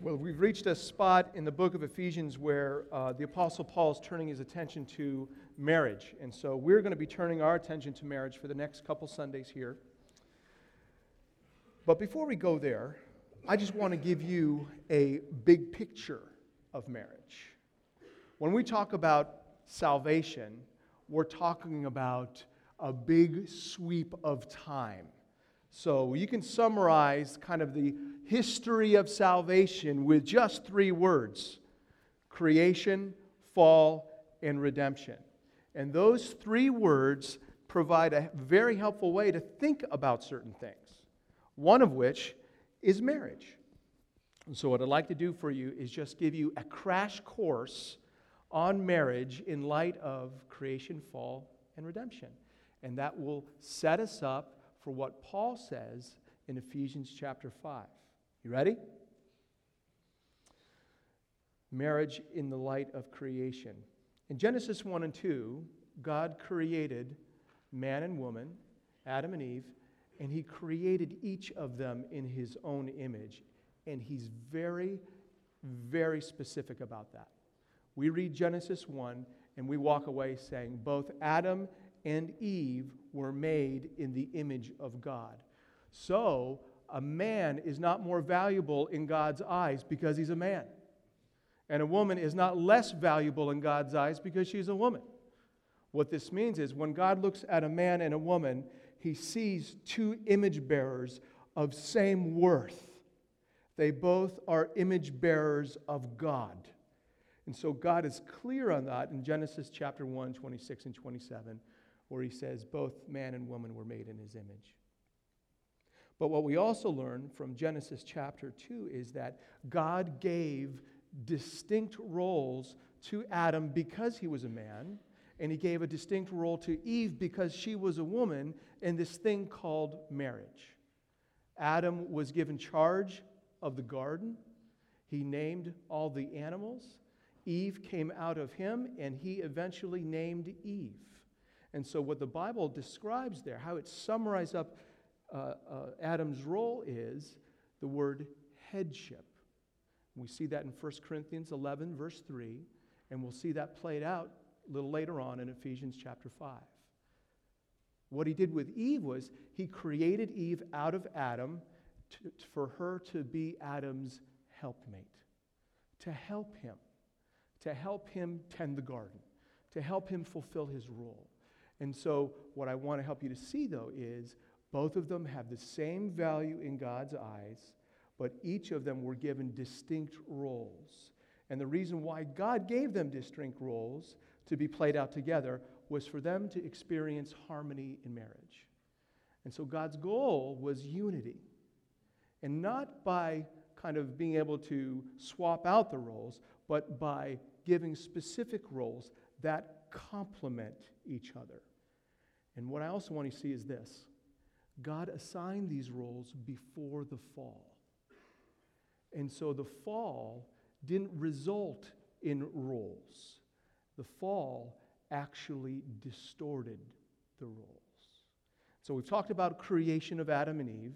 Well, we've reached a spot in the book of Ephesians where uh, the Apostle Paul is turning his attention to marriage. And so we're going to be turning our attention to marriage for the next couple Sundays here. But before we go there, I just want to give you a big picture of marriage. When we talk about salvation, we're talking about a big sweep of time. So you can summarize kind of the history of salvation with just three words creation, fall, and redemption. And those three words provide a very helpful way to think about certain things, one of which is marriage. And so, what I'd like to do for you is just give you a crash course on marriage in light of creation, fall, and redemption. And that will set us up for what Paul says in Ephesians chapter 5. You ready? Marriage in the light of creation. In Genesis 1 and 2, God created man and woman, Adam and Eve, and he created each of them in his own image. And he's very, very specific about that. We read Genesis 1 and we walk away saying both Adam and Eve were made in the image of God. So, a man is not more valuable in God's eyes because he's a man. And a woman is not less valuable in God's eyes because she's a woman. What this means is when God looks at a man and a woman, he sees two image bearers of same worth. They both are image bearers of God. And so God is clear on that in Genesis chapter 1, 26 and 27 where he says both man and woman were made in his image. But what we also learn from Genesis chapter 2 is that God gave distinct roles to Adam because he was a man, and he gave a distinct role to Eve because she was a woman in this thing called marriage. Adam was given charge of the garden, he named all the animals. Eve came out of him, and he eventually named Eve. And so, what the Bible describes there, how it summarizes up uh, uh, Adam's role, is the word headship. We see that in 1 Corinthians 11, verse 3, and we'll see that played out a little later on in Ephesians chapter 5. What he did with Eve was he created Eve out of Adam to, for her to be Adam's helpmate, to help him, to help him tend the garden, to help him fulfill his role. And so, what I want to help you to see, though, is both of them have the same value in God's eyes, but each of them were given distinct roles. And the reason why God gave them distinct roles to be played out together was for them to experience harmony in marriage. And so, God's goal was unity. And not by kind of being able to swap out the roles, but by giving specific roles that complement each other. And what I also want to see is this God assigned these roles before the fall. And so the fall didn't result in roles, the fall actually distorted the roles. So we've talked about creation of Adam and Eve,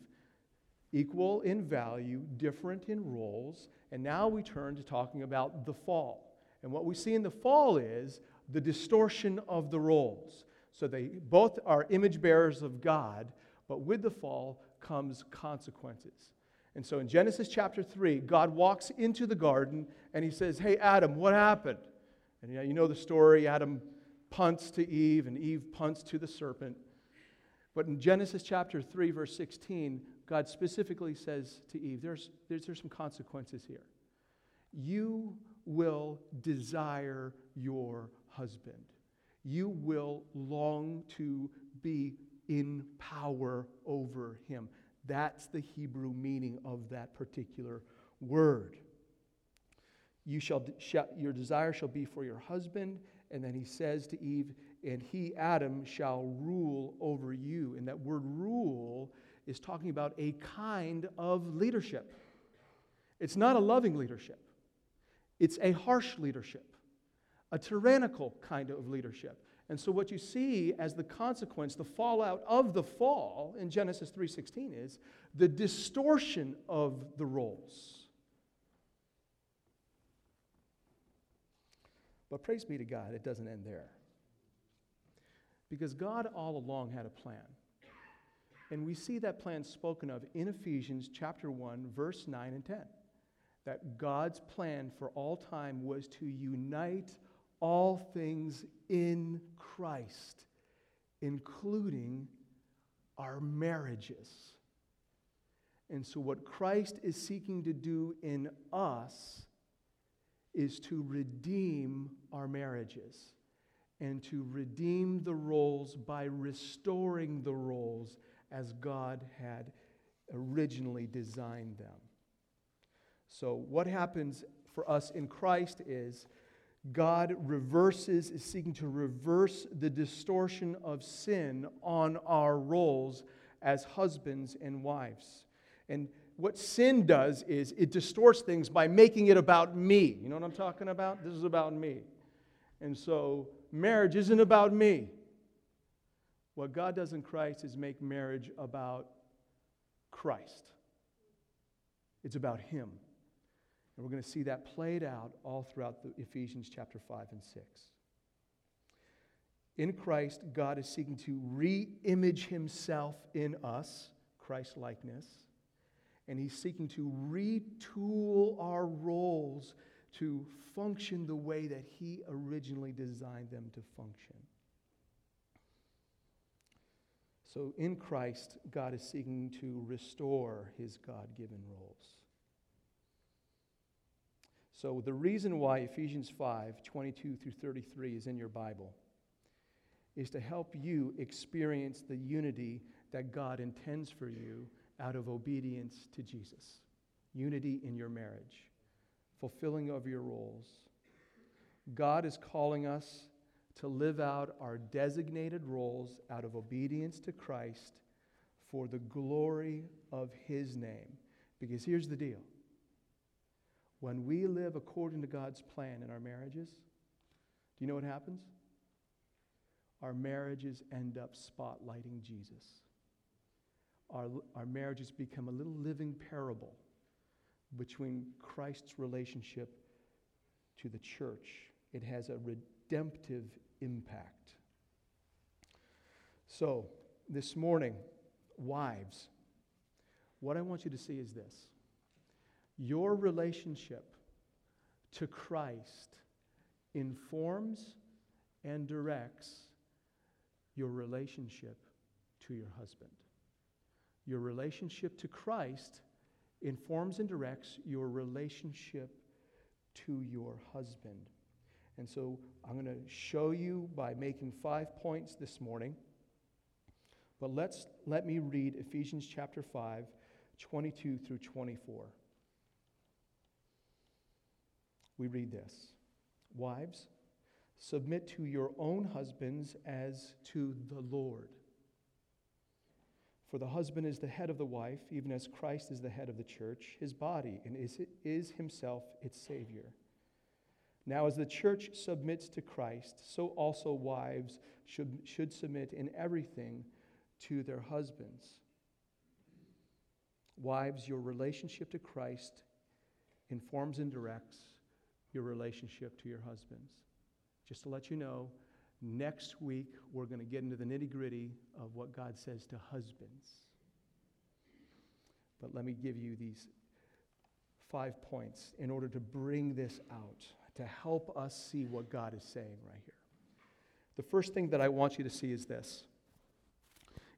equal in value, different in roles, and now we turn to talking about the fall. And what we see in the fall is the distortion of the roles. So they both are image bearers of God, but with the fall comes consequences. And so in Genesis chapter 3, God walks into the garden and he says, Hey, Adam, what happened? And you know the story Adam punts to Eve, and Eve punts to the serpent. But in Genesis chapter 3, verse 16, God specifically says to Eve, there's, there's, there's some consequences here. You will desire your husband. You will long to be in power over him. That's the Hebrew meaning of that particular word. You shall, your desire shall be for your husband. And then he says to Eve, and he, Adam, shall rule over you. And that word rule is talking about a kind of leadership. It's not a loving leadership, it's a harsh leadership a tyrannical kind of leadership. And so what you see as the consequence, the fallout of the fall in Genesis 3:16 is the distortion of the roles. But praise be to God, it doesn't end there. Because God all along had a plan. And we see that plan spoken of in Ephesians chapter 1 verse 9 and 10. That God's plan for all time was to unite all things in Christ, including our marriages. And so, what Christ is seeking to do in us is to redeem our marriages and to redeem the roles by restoring the roles as God had originally designed them. So, what happens for us in Christ is God reverses, is seeking to reverse the distortion of sin on our roles as husbands and wives. And what sin does is it distorts things by making it about me. You know what I'm talking about? This is about me. And so marriage isn't about me. What God does in Christ is make marriage about Christ, it's about Him. And we're going to see that played out all throughout the Ephesians chapter 5 and 6. In Christ, God is seeking to re image Himself in us, Christ likeness, and He's seeking to retool our roles to function the way that He originally designed them to function. So in Christ, God is seeking to restore His God given roles. So the reason why Ephesians 5 22 through 33 is in your Bible is to help you experience the unity that God intends for you out of obedience to Jesus. Unity in your marriage, fulfilling of your roles. God is calling us to live out our designated roles out of obedience to Christ for the glory of His name. Because here's the deal when we live according to God's plan in our marriages, do you know what happens? Our marriages end up spotlighting Jesus. Our, our marriages become a little living parable between Christ's relationship to the church. It has a redemptive impact. So, this morning, wives, what I want you to see is this your relationship to Christ informs and directs your relationship to your husband. Your relationship to Christ informs and directs your relationship to your husband. And so I'm going to show you by making five points this morning. But let's let me read Ephesians chapter 5, 22 through 24 we read this Wives, submit to your own husbands as to the Lord. For the husband is the head of the wife, even as Christ is the head of the church, his body, and is, is himself its Savior. Now, as the church submits to Christ, so also wives should, should submit in everything to their husbands. Wives, your relationship to Christ informs and directs your relationship to your husbands. Just to let you know, next week we're going to get into the nitty gritty of what God says to husbands. But let me give you these five points in order to bring this out, to help us see what God is saying right here. The first thing that I want you to see is this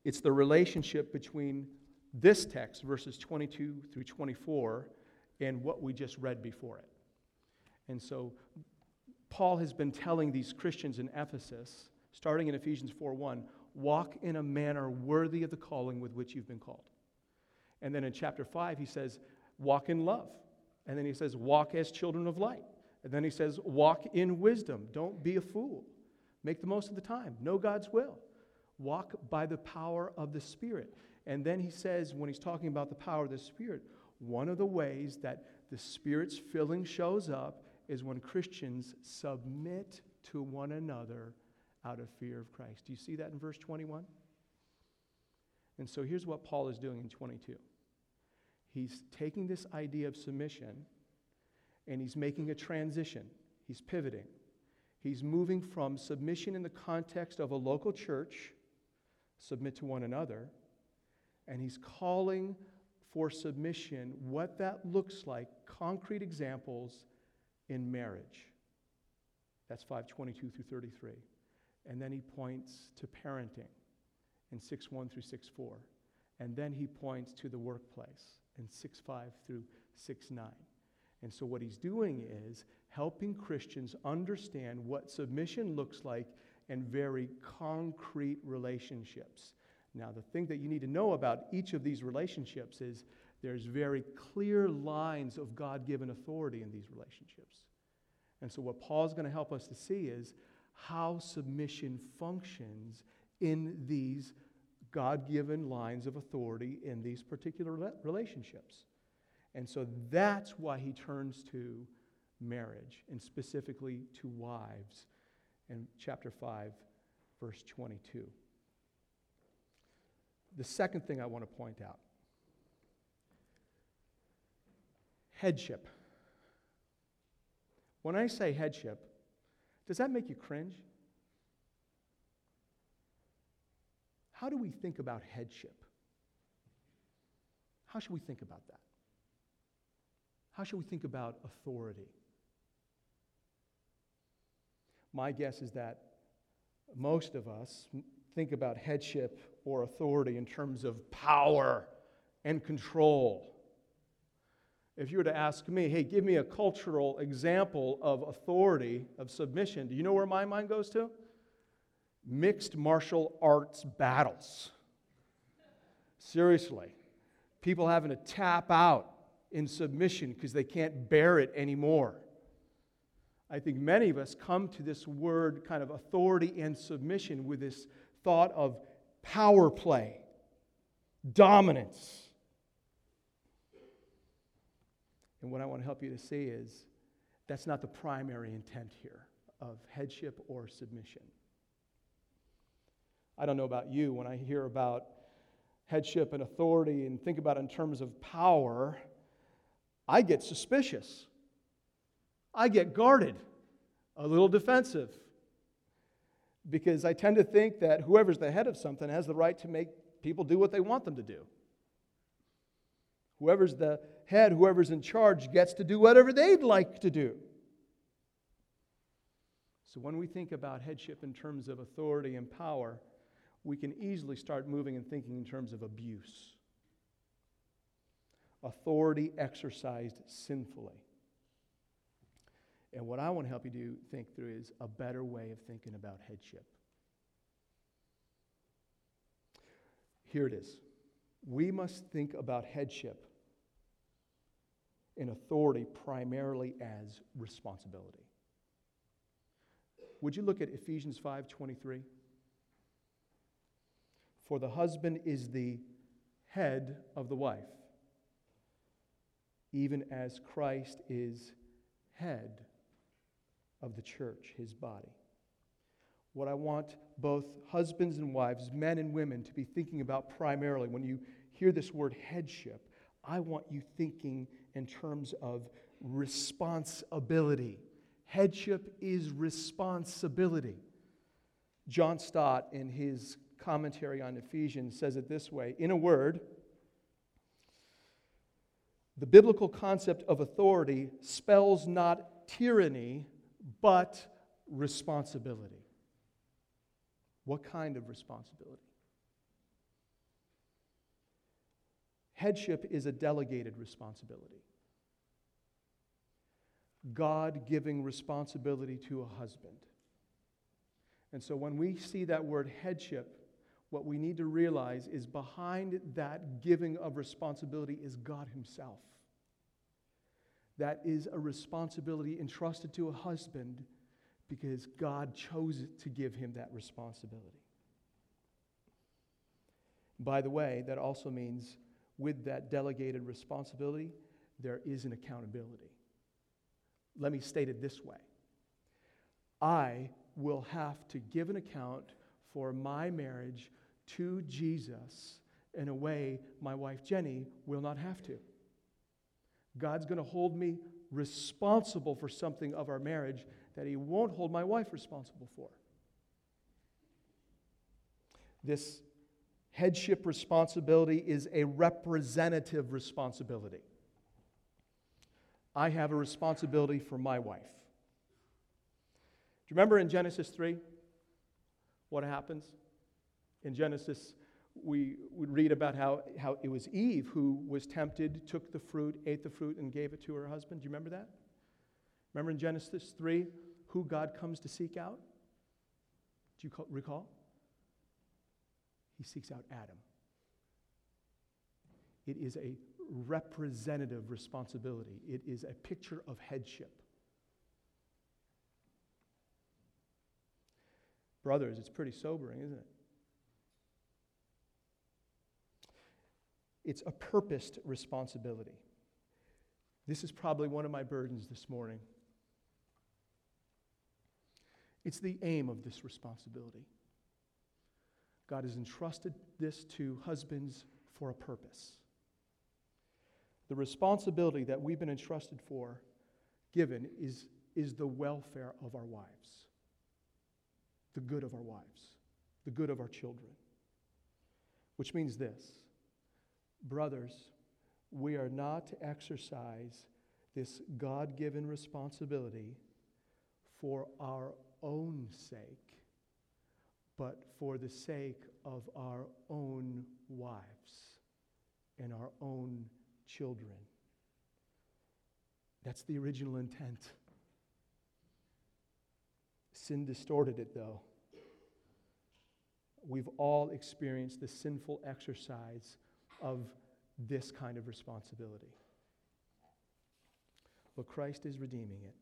it's the relationship between this text, verses 22 through 24, and what we just read before it. And so Paul has been telling these Christians in Ephesus, starting in Ephesians 4:1, walk in a manner worthy of the calling with which you've been called. And then in chapter 5 he says, walk in love. And then he says, walk as children of light. And then he says, walk in wisdom. Don't be a fool. Make the most of the time. Know God's will. Walk by the power of the Spirit. And then he says, when he's talking about the power of the Spirit, one of the ways that the Spirit's filling shows up is when Christians submit to one another out of fear of Christ. Do you see that in verse 21? And so here's what Paul is doing in 22. He's taking this idea of submission and he's making a transition. He's pivoting. He's moving from submission in the context of a local church, submit to one another, and he's calling for submission what that looks like, concrete examples in marriage. That's 522 through 33. And then he points to parenting in 6 1 through 6 4. And then he points to the workplace in 6 5 through 6 9. And so, what he's doing is helping Christians understand what submission looks like in very concrete relationships. Now, the thing that you need to know about each of these relationships is there's very clear lines of God given authority in these relationships. And so, what Paul's going to help us to see is how submission functions in these God given lines of authority in these particular relationships. And so that's why he turns to marriage, and specifically to wives in chapter 5, verse 22. The second thing I want to point out headship. When I say headship, does that make you cringe? How do we think about headship? How should we think about that? How should we think about authority? My guess is that most of us think about headship or authority in terms of power and control. If you were to ask me, hey, give me a cultural example of authority, of submission, do you know where my mind goes to? Mixed martial arts battles. Seriously. People having to tap out in submission because they can't bear it anymore. I think many of us come to this word kind of authority and submission with this thought of power play, dominance. And what I want to help you to see is that's not the primary intent here of headship or submission. I don't know about you, when I hear about headship and authority and think about it in terms of power, I get suspicious. I get guarded, a little defensive. Because I tend to think that whoever's the head of something has the right to make people do what they want them to do. Whoever's the head, whoever's in charge, gets to do whatever they'd like to do. So when we think about headship in terms of authority and power, we can easily start moving and thinking in terms of abuse. Authority exercised sinfully. And what I want to help you do think through is a better way of thinking about headship. Here it is. We must think about headship and authority primarily as responsibility. Would you look at Ephesians 5:23? For the husband is the head of the wife, even as Christ is head of the church, his body. What I want both husbands and wives, men and women, to be thinking about primarily when you hear this word headship, I want you thinking in terms of responsibility. Headship is responsibility. John Stott, in his commentary on Ephesians, says it this way In a word, the biblical concept of authority spells not tyranny, but responsibility. What kind of responsibility? Headship is a delegated responsibility. God giving responsibility to a husband. And so when we see that word headship, what we need to realize is behind that giving of responsibility is God Himself. That is a responsibility entrusted to a husband because God chose to give him that responsibility. By the way, that also means with that delegated responsibility, there is an accountability. Let me state it this way I will have to give an account for my marriage to Jesus in a way my wife Jenny will not have to. God's going to hold me responsible for something of our marriage that he won't hold my wife responsible for. This headship responsibility is a representative responsibility. I have a responsibility for my wife. Do you remember in Genesis 3 what happens? In Genesis, we would read about how, how it was Eve who was tempted, took the fruit, ate the fruit, and gave it to her husband. Do you remember that? Remember in Genesis 3 who God comes to seek out? Do you call, recall? He seeks out Adam. It is a representative responsibility, it is a picture of headship. Brothers, it's pretty sobering, isn't it? It's a purposed responsibility. This is probably one of my burdens this morning. It's the aim of this responsibility. God has entrusted this to husbands for a purpose. The responsibility that we've been entrusted for, given, is, is the welfare of our wives, the good of our wives, the good of our children. Which means this brothers, we are not to exercise this God given responsibility for our own sake but for the sake of our own wives and our own children. That's the original intent. Sin distorted it, though. We've all experienced the sinful exercise of this kind of responsibility. But Christ is redeeming it,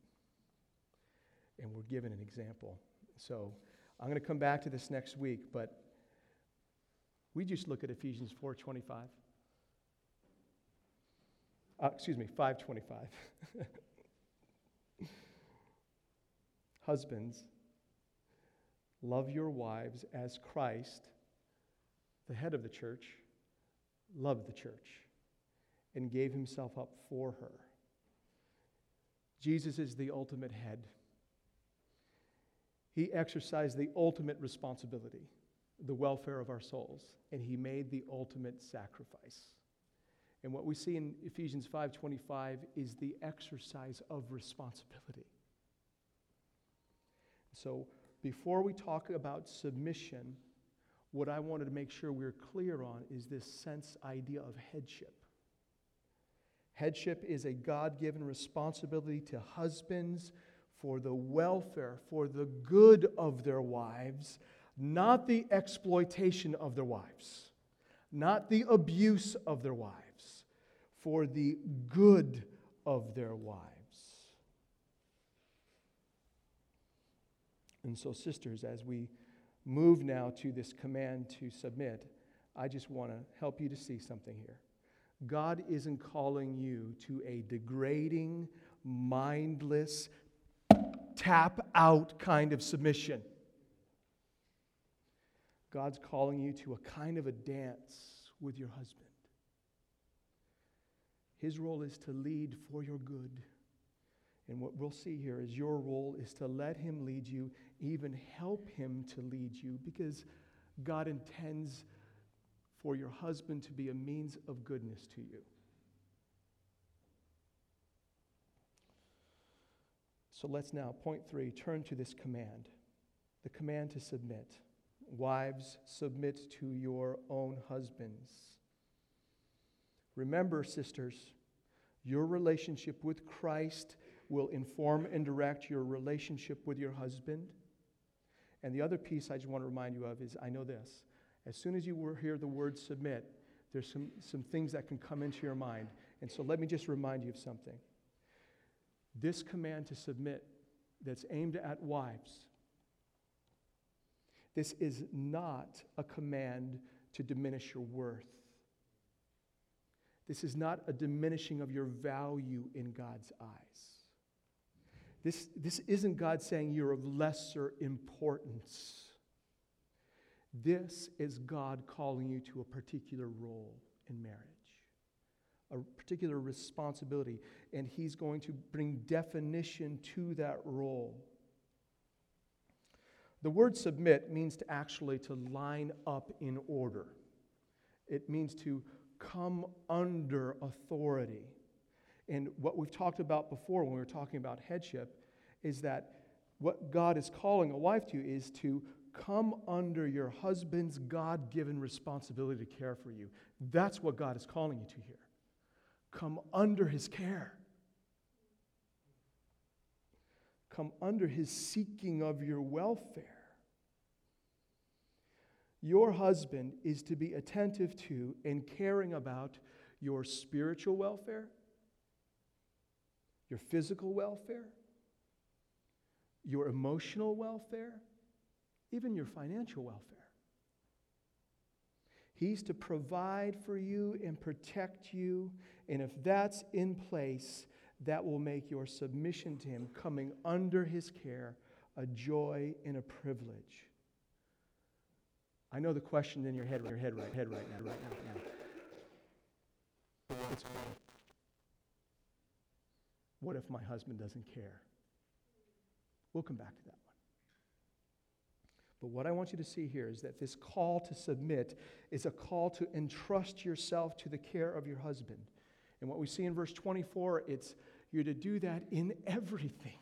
and we're given an example. So, I'm going to come back to this next week, but we just look at Ephesians 4:25. Uh, excuse me, 5:25. Husbands, love your wives as Christ, the head of the church, loved the church and gave himself up for her. Jesus is the ultimate head he exercised the ultimate responsibility, the welfare of our souls, and he made the ultimate sacrifice. And what we see in Ephesians 5:25 is the exercise of responsibility. So, before we talk about submission, what I wanted to make sure we're clear on is this sense idea of headship. Headship is a God given responsibility to husbands for the welfare, for the good of their wives, not the exploitation of their wives, not the abuse of their wives, for the good of their wives. And so, sisters, as we move now to this command to submit, I just want to help you to see something here. God isn't calling you to a degrading, mindless, tap out kind of submission. God's calling you to a kind of a dance with your husband. His role is to lead for your good. And what we'll see here is your role is to let him lead you, even help him to lead you, because God intends for your husband to be a means of goodness to you. So let's now, point three, turn to this command the command to submit. Wives, submit to your own husbands. Remember, sisters, your relationship with Christ will inform and direct your relationship with your husband. And the other piece I just want to remind you of is I know this. As soon as you hear the word submit, there's some, some things that can come into your mind. And so let me just remind you of something. This command to submit that's aimed at wives, this is not a command to diminish your worth. This is not a diminishing of your value in God's eyes. This, this isn't God saying you're of lesser importance. This is God calling you to a particular role in marriage a particular responsibility, and He's going to bring definition to that role. The word submit means to actually to line up in order. It means to come under authority. And what we've talked about before when we were talking about headship is that what God is calling a wife to is to come under your husband's God given responsibility to care for you. That's what God is calling you to here. Come under his care. Come under his seeking of your welfare. Your husband is to be attentive to and caring about your spiritual welfare, your physical welfare, your emotional welfare, even your financial welfare. He's to provide for you and protect you. And if that's in place, that will make your submission to Him, coming under His care, a joy and a privilege. I know the question in your head, your head, right, head right now, right now. now. what if my husband doesn't care? We'll come back to that. But what I want you to see here is that this call to submit is a call to entrust yourself to the care of your husband. And what we see in verse 24, it's you're to do that in everything.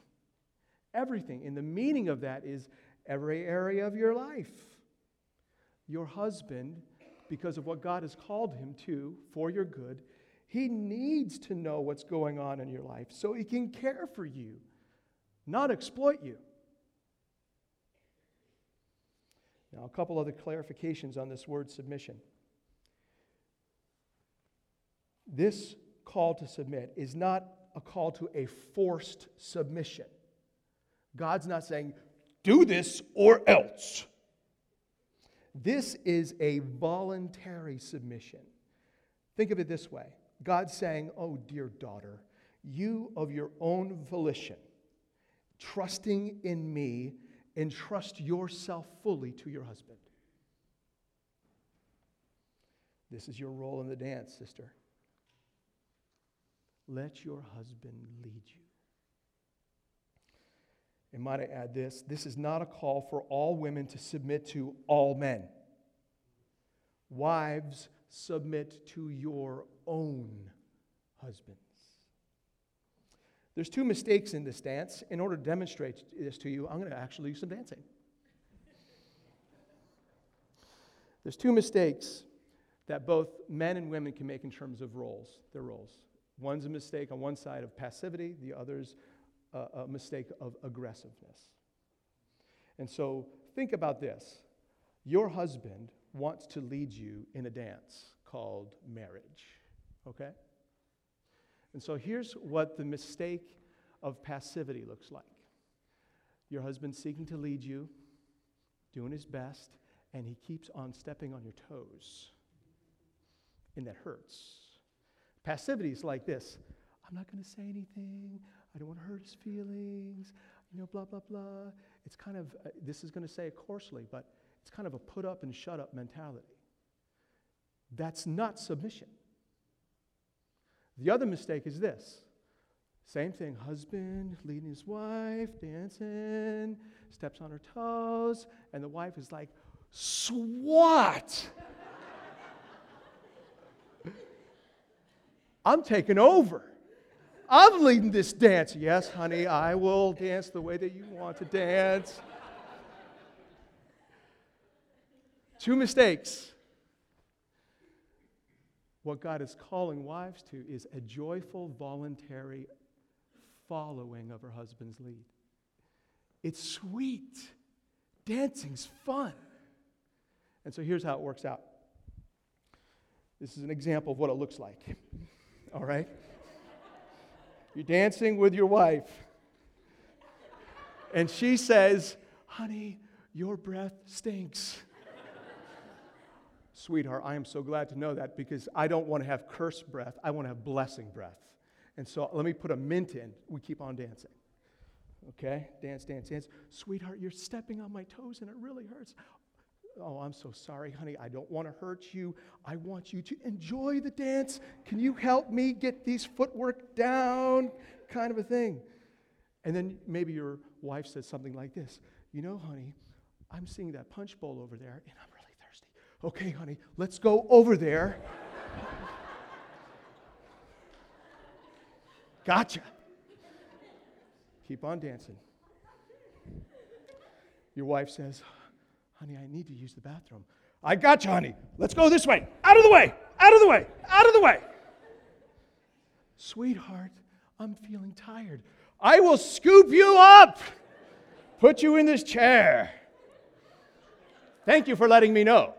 Everything. And the meaning of that is every area of your life. Your husband, because of what God has called him to for your good, he needs to know what's going on in your life so he can care for you, not exploit you. Now, a couple other clarifications on this word submission. This call to submit is not a call to a forced submission. God's not saying, do this or else. This is a voluntary submission. Think of it this way God's saying, Oh, dear daughter, you of your own volition, trusting in me, entrust yourself fully to your husband. This is your role in the dance, sister. Let your husband lead you. And might I add this this is not a call for all women to submit to all men. Wives, submit to your own husbands. There's two mistakes in this dance. In order to demonstrate this to you, I'm going to actually do some dancing. There's two mistakes that both men and women can make in terms of roles, their roles. One's a mistake on one side of passivity, the other's a, a mistake of aggressiveness. And so think about this your husband wants to lead you in a dance called marriage, okay? And so here's what the mistake of passivity looks like your husband seeking to lead you, doing his best, and he keeps on stepping on your toes. And that hurts. Passivity is like this I'm not going to say anything. I don't want to hurt his feelings. You know, blah, blah, blah. It's kind of, uh, this is going to say it coarsely, but it's kind of a put up and shut up mentality. That's not submission. The other mistake is this same thing husband leading his wife, dancing, steps on her toes, and the wife is like, SWAT! I'm taking over. I'm leading this dance. Yes, honey, I will dance the way that you want to dance. Two mistakes. What God is calling wives to is a joyful, voluntary following of her husband's lead. It's sweet. Dancing's fun. And so here's how it works out. This is an example of what it looks like. All right? You're dancing with your wife. And she says, Honey, your breath stinks. Sweetheart, I am so glad to know that because I don't want to have curse breath. I want to have blessing breath. And so let me put a mint in. We keep on dancing. Okay? Dance, dance, dance. Sweetheart, you're stepping on my toes and it really hurts. Oh, I'm so sorry, honey. I don't want to hurt you. I want you to enjoy the dance. Can you help me get these footwork down? Kind of a thing. And then maybe your wife says something like this You know, honey, I'm seeing that punch bowl over there, and I'm. Okay, honey, let's go over there. gotcha. Keep on dancing. Your wife says, Honey, I need to use the bathroom. I got you, honey. Let's go this way. Out of the way. Out of the way. Out of the way. Sweetheart, I'm feeling tired. I will scoop you up, put you in this chair. Thank you for letting me know.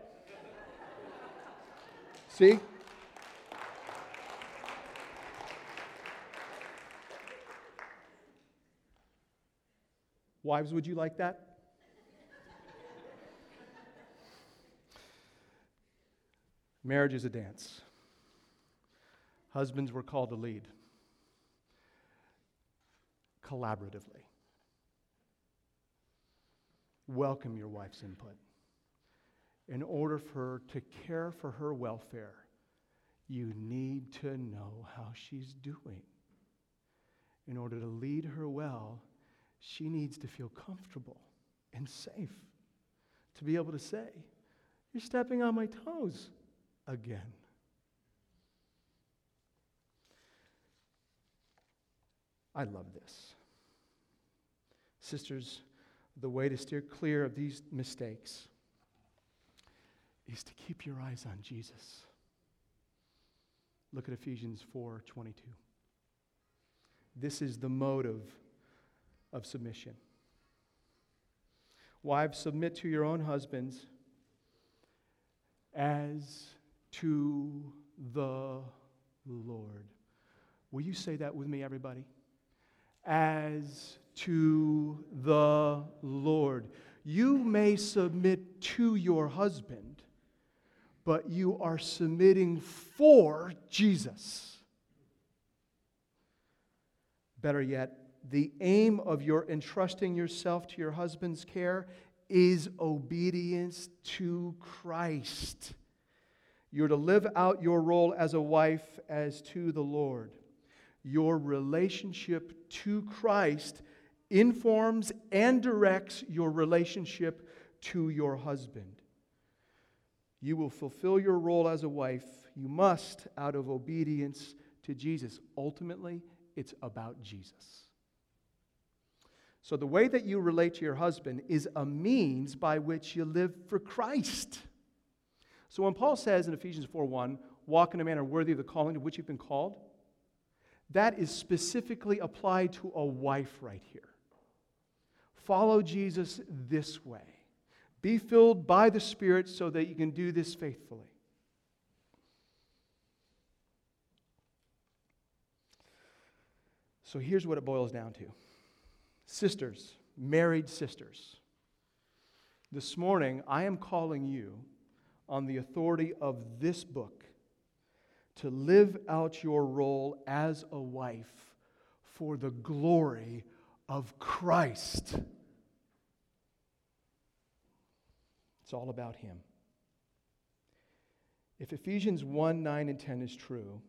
See? Wives, would you like that? Marriage is a dance. Husbands were called to lead collaboratively. Welcome your wife's input. In order for her to care for her welfare, you need to know how she's doing. In order to lead her well, she needs to feel comfortable and safe to be able to say, You're stepping on my toes again. I love this. Sisters, the way to steer clear of these mistakes is to keep your eyes on Jesus. Look at Ephesians 4:22. This is the motive of submission. Wives, submit to your own husbands as to the Lord. Will you say that with me, everybody? As to the Lord. You may submit to your husband, but you are submitting for Jesus. Better yet, the aim of your entrusting yourself to your husband's care is obedience to Christ. You're to live out your role as a wife as to the Lord. Your relationship to Christ informs and directs your relationship to your husband. You will fulfill your role as a wife. You must out of obedience to Jesus. Ultimately, it's about Jesus. So, the way that you relate to your husband is a means by which you live for Christ. So when Paul says in Ephesians 4 1, walk in a manner worthy of the calling to which you've been called, that is specifically applied to a wife right here. Follow Jesus this way. Be filled by the Spirit so that you can do this faithfully. So here's what it boils down to Sisters, married sisters, this morning I am calling you on the authority of this book to live out your role as a wife for the glory of Christ. It's all about Him. If Ephesians 1 9 and 10 is true,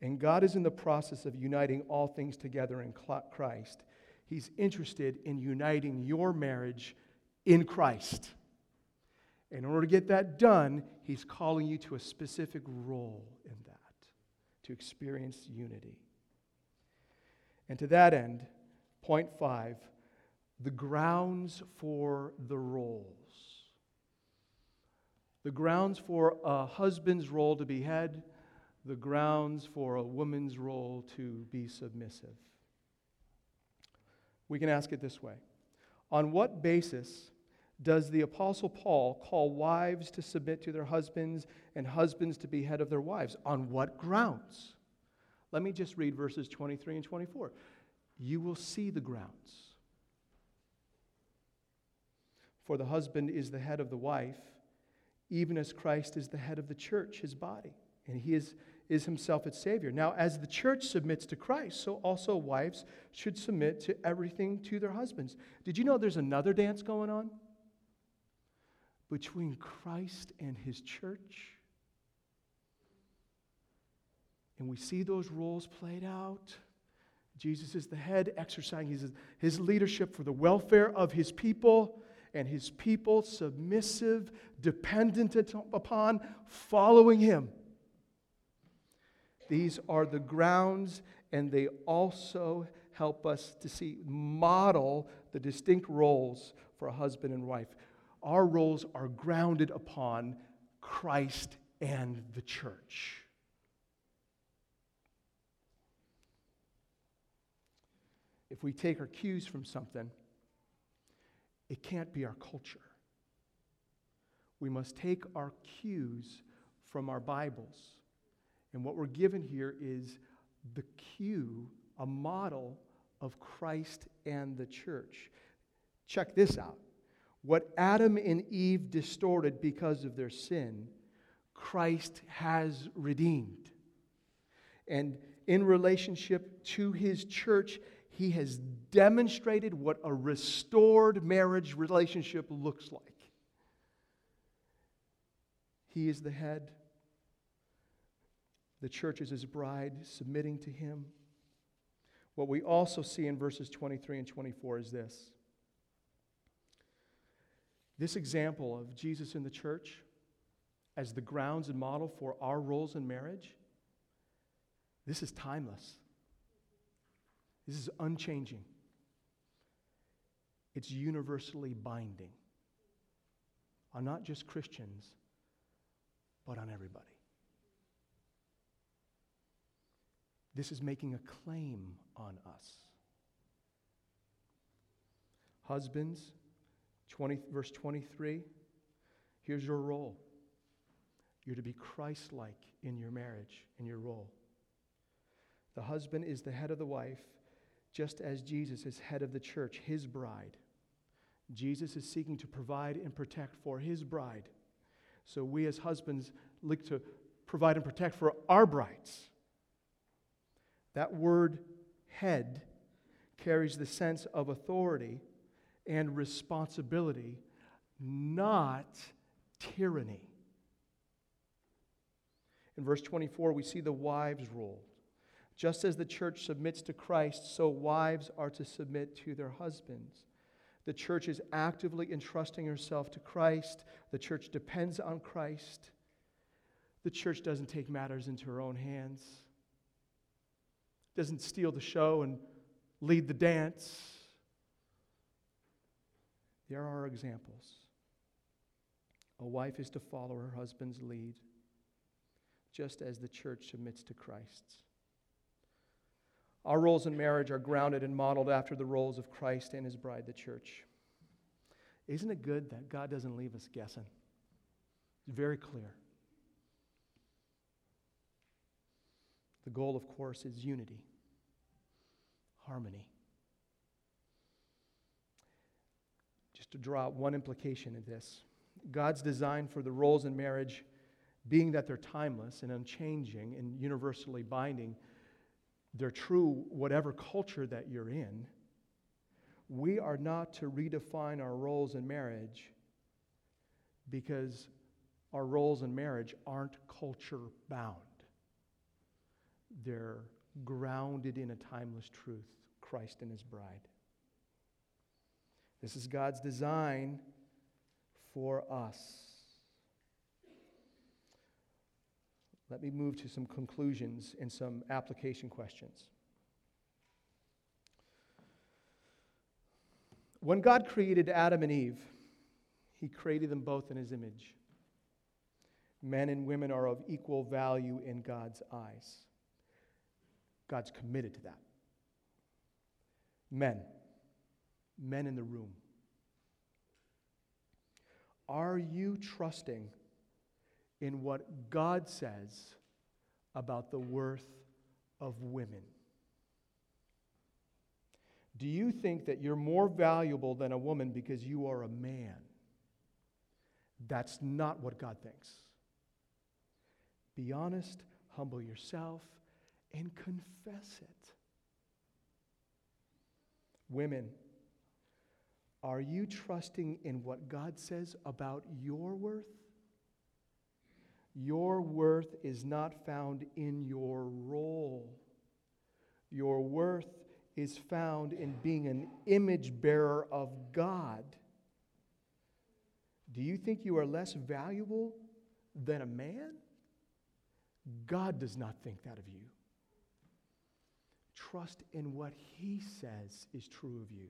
and God is in the process of uniting all things together in Christ, He's interested in uniting your marriage in Christ. In order to get that done, He's calling you to a specific role in that, to experience unity. And to that end, point five, the grounds for the roles. The grounds for a husband's role to be head, the grounds for a woman's role to be submissive. We can ask it this way On what basis does the Apostle Paul call wives to submit to their husbands and husbands to be head of their wives? On what grounds? Let me just read verses 23 and 24. You will see the grounds. For the husband is the head of the wife, even as Christ is the head of the church, his body, and he is, is himself its Savior. Now, as the church submits to Christ, so also wives should submit to everything to their husbands. Did you know there's another dance going on? between Christ and his church. And we see those roles played out. Jesus is the head, exercising his, his leadership for the welfare of his people. And his people submissive, dependent upon, following him. These are the grounds, and they also help us to see, model the distinct roles for a husband and wife. Our roles are grounded upon Christ and the church. If we take our cues from something, it can't be our culture. We must take our cues from our Bibles. And what we're given here is the cue, a model of Christ and the church. Check this out. What Adam and Eve distorted because of their sin, Christ has redeemed. And in relationship to his church, he has demonstrated what a restored marriage relationship looks like. He is the head. The church is his bride, submitting to him. What we also see in verses 23 and 24 is this this example of Jesus in the church as the grounds and model for our roles in marriage, this is timeless. This is unchanging. It's universally binding on not just Christians, but on everybody. This is making a claim on us. Husbands, 20, verse 23, here's your role. You're to be Christ like in your marriage, in your role. The husband is the head of the wife, just as Jesus is head of the church, his bride. Jesus is seeking to provide and protect for his bride. So we as husbands look to provide and protect for our brides. That word head carries the sense of authority and responsibility, not tyranny. In verse 24, we see the wives' role. Just as the church submits to Christ, so wives are to submit to their husbands. The church is actively entrusting herself to Christ. The church depends on Christ. The church doesn't take matters into her own hands, doesn't steal the show and lead the dance. There are examples. A wife is to follow her husband's lead, just as the church submits to Christ's. Our roles in marriage are grounded and modeled after the roles of Christ and his bride, the church. Isn't it good that God doesn't leave us guessing? It's very clear. The goal, of course, is unity, harmony. Just to draw out one implication of this God's design for the roles in marriage, being that they're timeless and unchanging and universally binding, they're true whatever culture that you're in. We are not to redefine our roles in marriage because our roles in marriage aren't culture bound. They're grounded in a timeless truth Christ and his bride. This is God's design for us. Let me move to some conclusions and some application questions. When God created Adam and Eve, he created them both in his image. Men and women are of equal value in God's eyes. God's committed to that. Men, men in the room. Are you trusting in what God says about the worth of women? Do you think that you're more valuable than a woman because you are a man? That's not what God thinks. Be honest, humble yourself, and confess it. Women, are you trusting in what God says about your worth? Your worth is not found in your role. Your worth is found in being an image bearer of God. Do you think you are less valuable than a man? God does not think that of you. Trust in what He says is true of you.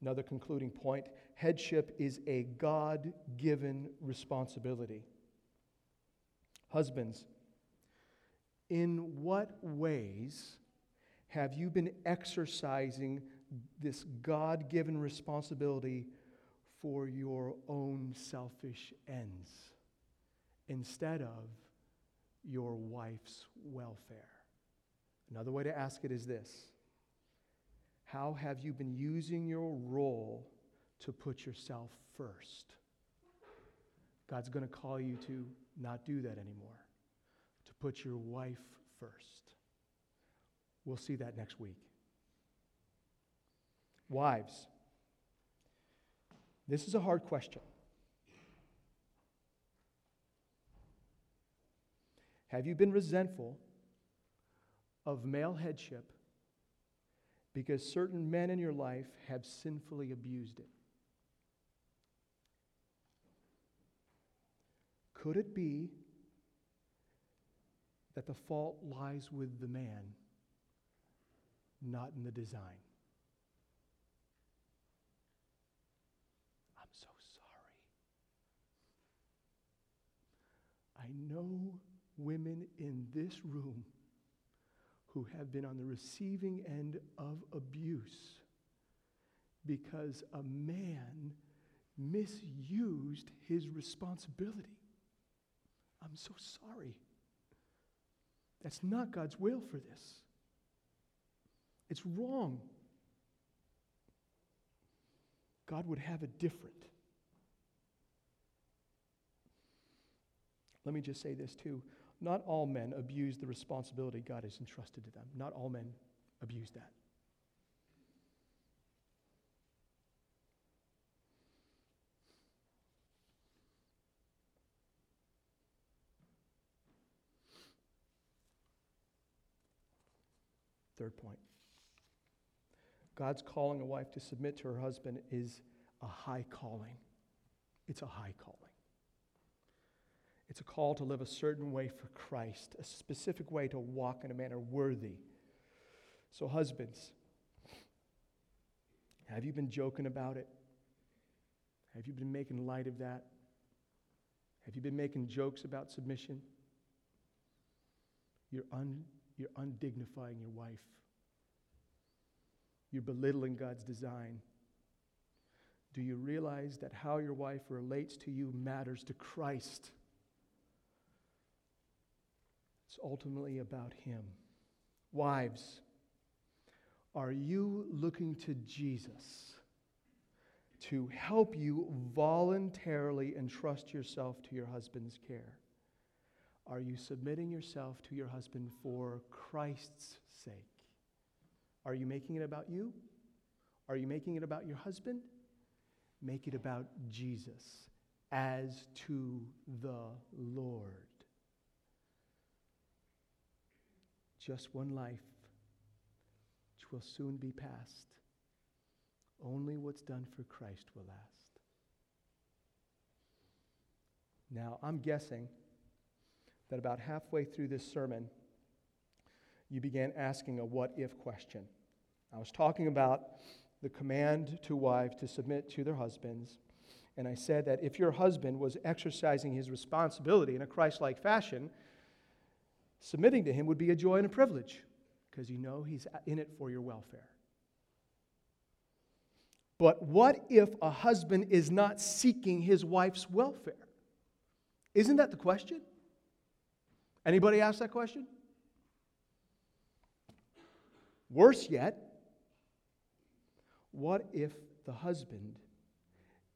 Another concluding point headship is a God given responsibility. Husbands, in what ways have you been exercising this God given responsibility for your own selfish ends instead of your wife's welfare? Another way to ask it is this How have you been using your role to put yourself first? God's going to call you to not do that anymore, to put your wife first. We'll see that next week. Wives, this is a hard question. Have you been resentful of male headship because certain men in your life have sinfully abused it? Could it be that the fault lies with the man, not in the design? I'm so sorry. I know women in this room who have been on the receiving end of abuse because a man misused his responsibility. I'm so sorry. That's not God's will for this. It's wrong. God would have it different. Let me just say this too. Not all men abuse the responsibility God has entrusted to them. Not all men abuse that. Third point God's calling a wife to submit to her husband is a high calling. It's a high calling. It's a call to live a certain way for Christ, a specific way to walk in a manner worthy. So, husbands, have you been joking about it? Have you been making light of that? Have you been making jokes about submission? You're un, you're undignifying your wife. You're belittling God's design. Do you realize that how your wife relates to you matters to Christ? It's ultimately about Him. Wives, are you looking to Jesus to help you voluntarily entrust yourself to your husband's care? Are you submitting yourself to your husband for Christ's sake? Are you making it about you? Are you making it about your husband? Make it about Jesus as to the Lord. Just one life, which will soon be past. Only what's done for Christ will last. Now, I'm guessing that about halfway through this sermon, you began asking a what if question. I was talking about the command to wives to submit to their husbands. And I said that if your husband was exercising his responsibility in a Christ like fashion, submitting to him would be a joy and a privilege because you know he's in it for your welfare. But what if a husband is not seeking his wife's welfare? Isn't that the question? Anybody ask that question? Worse yet, what if the husband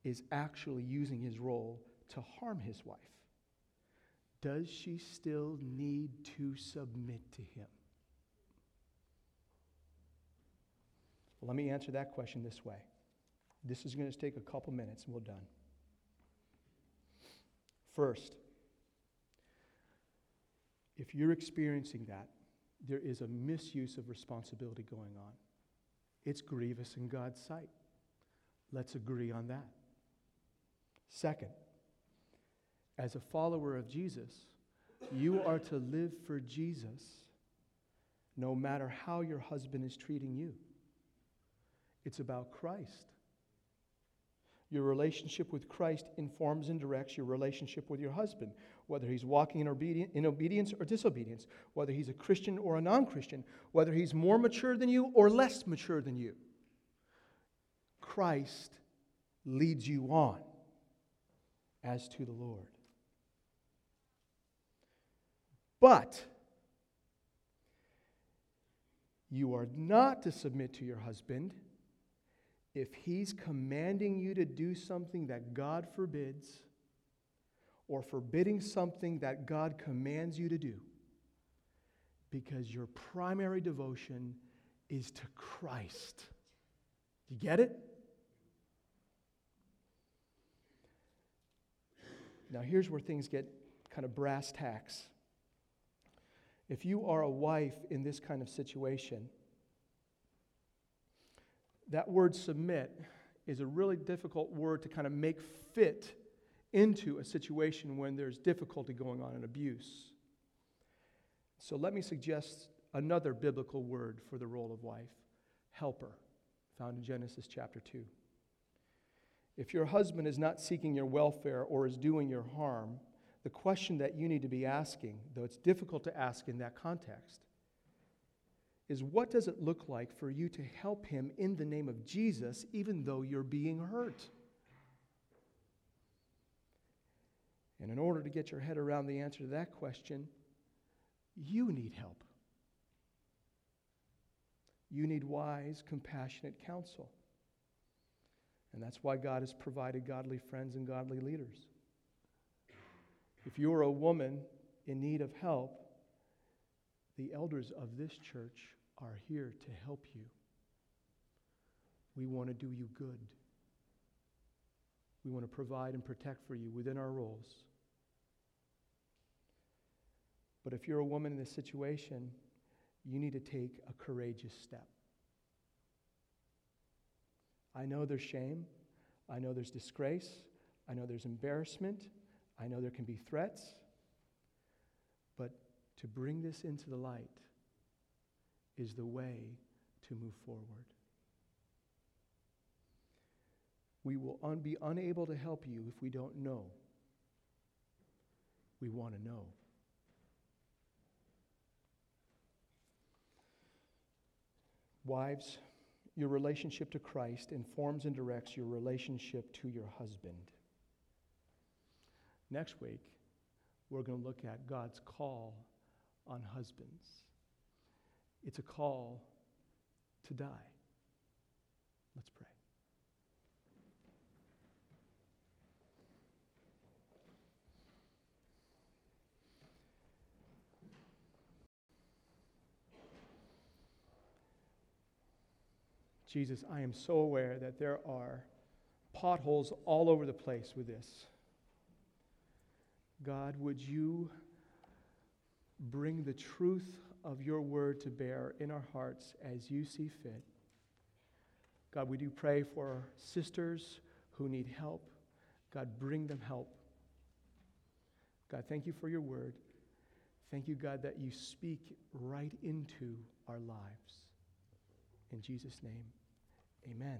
is actually using his role to harm his wife? Does she still need to submit to him? Let me answer that question this way. This is going to take a couple minutes and we're done. First, if you're experiencing that, there is a misuse of responsibility going on. it's grievous in God's sight. Let's agree on that. Second, as a follower of Jesus, you are to live for Jesus no matter how your husband is treating you. It's about Christ. Your relationship with Christ informs and directs your relationship with your husband, whether he's walking in, obedient, in obedience or disobedience, whether he's a Christian or a non Christian, whether he's more mature than you or less mature than you. Christ leads you on as to the Lord. But you are not to submit to your husband if he's commanding you to do something that God forbids or forbidding something that God commands you to do, because your primary devotion is to Christ. You get it? Now, here's where things get kind of brass tacks. If you are a wife in this kind of situation, that word submit is a really difficult word to kind of make fit into a situation when there's difficulty going on and abuse. So let me suggest another biblical word for the role of wife helper, found in Genesis chapter 2. If your husband is not seeking your welfare or is doing your harm, the question that you need to be asking, though it's difficult to ask in that context, is what does it look like for you to help him in the name of Jesus, even though you're being hurt? And in order to get your head around the answer to that question, you need help. You need wise, compassionate counsel. And that's why God has provided godly friends and godly leaders. If you're a woman in need of help, the elders of this church are here to help you. We want to do you good. We want to provide and protect for you within our roles. But if you're a woman in this situation, you need to take a courageous step. I know there's shame. I know there's disgrace. I know there's embarrassment. I know there can be threats. To bring this into the light is the way to move forward. We will un- be unable to help you if we don't know. We want to know. Wives, your relationship to Christ informs and directs your relationship to your husband. Next week, we're going to look at God's call on husbands. It's a call to die. Let's pray. Jesus, I am so aware that there are potholes all over the place with this. God, would you bring the truth of your word to bear in our hearts as you see fit? God, we do pray for sisters who need help. God, bring them help. God, thank you for your word. Thank you, God, that you speak right into our lives. In Jesus' name. Amen.